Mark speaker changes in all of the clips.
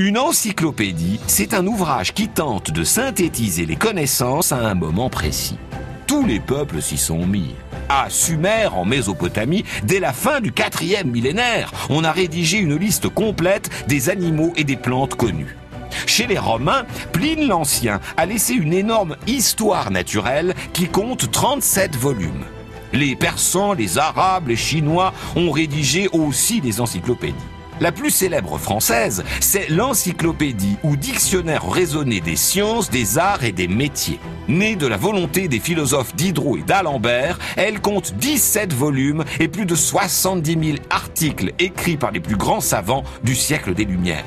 Speaker 1: Une encyclopédie, c'est un ouvrage qui tente de synthétiser les connaissances à un moment précis. Tous les peuples s'y sont mis. À Sumer, en Mésopotamie, dès la fin du quatrième millénaire, on a rédigé une liste complète des animaux et des plantes connus. Chez les Romains, Pline l'Ancien a laissé une énorme histoire naturelle qui compte 37 volumes. Les Persans, les Arabes, les Chinois ont rédigé aussi des encyclopédies. La plus célèbre française, c'est l'encyclopédie ou dictionnaire raisonné des sciences, des arts et des métiers. Née de la volonté des philosophes Diderot et d'Alembert, elle compte 17 volumes et plus de 70 000 articles écrits par les plus grands savants du siècle des Lumières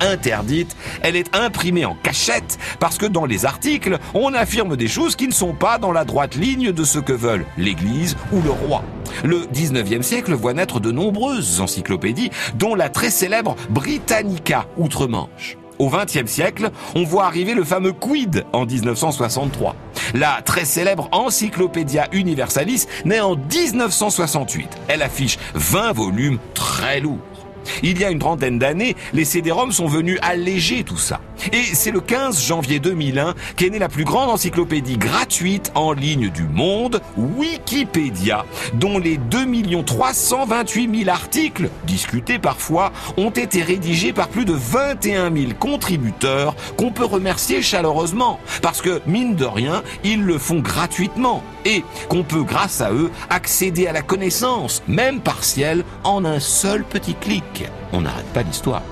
Speaker 1: interdite, elle est imprimée en cachette parce que dans les articles, on affirme des choses qui ne sont pas dans la droite ligne de ce que veulent l'Église ou le roi. Le 19e siècle voit naître de nombreuses encyclopédies, dont la très célèbre Britannica outre-Manche. Au XXe siècle, on voit arriver le fameux Quid en 1963. La très célèbre Encyclopédia Universalis naît en 1968. Elle affiche 20 volumes très lourds. Il y a une trentaine d'années, les CD-ROM sont venus alléger tout ça. Et c'est le 15 janvier 2001 qu'est née la plus grande encyclopédie gratuite en ligne du monde, Wikipédia, dont les 2 328 000 articles, discutés parfois, ont été rédigés par plus de 21 000 contributeurs qu'on peut remercier chaleureusement, parce que, mine de rien, ils le font gratuitement, et qu'on peut, grâce à eux, accéder à la connaissance, même partielle, en un seul petit clic. On n'arrête pas l'histoire.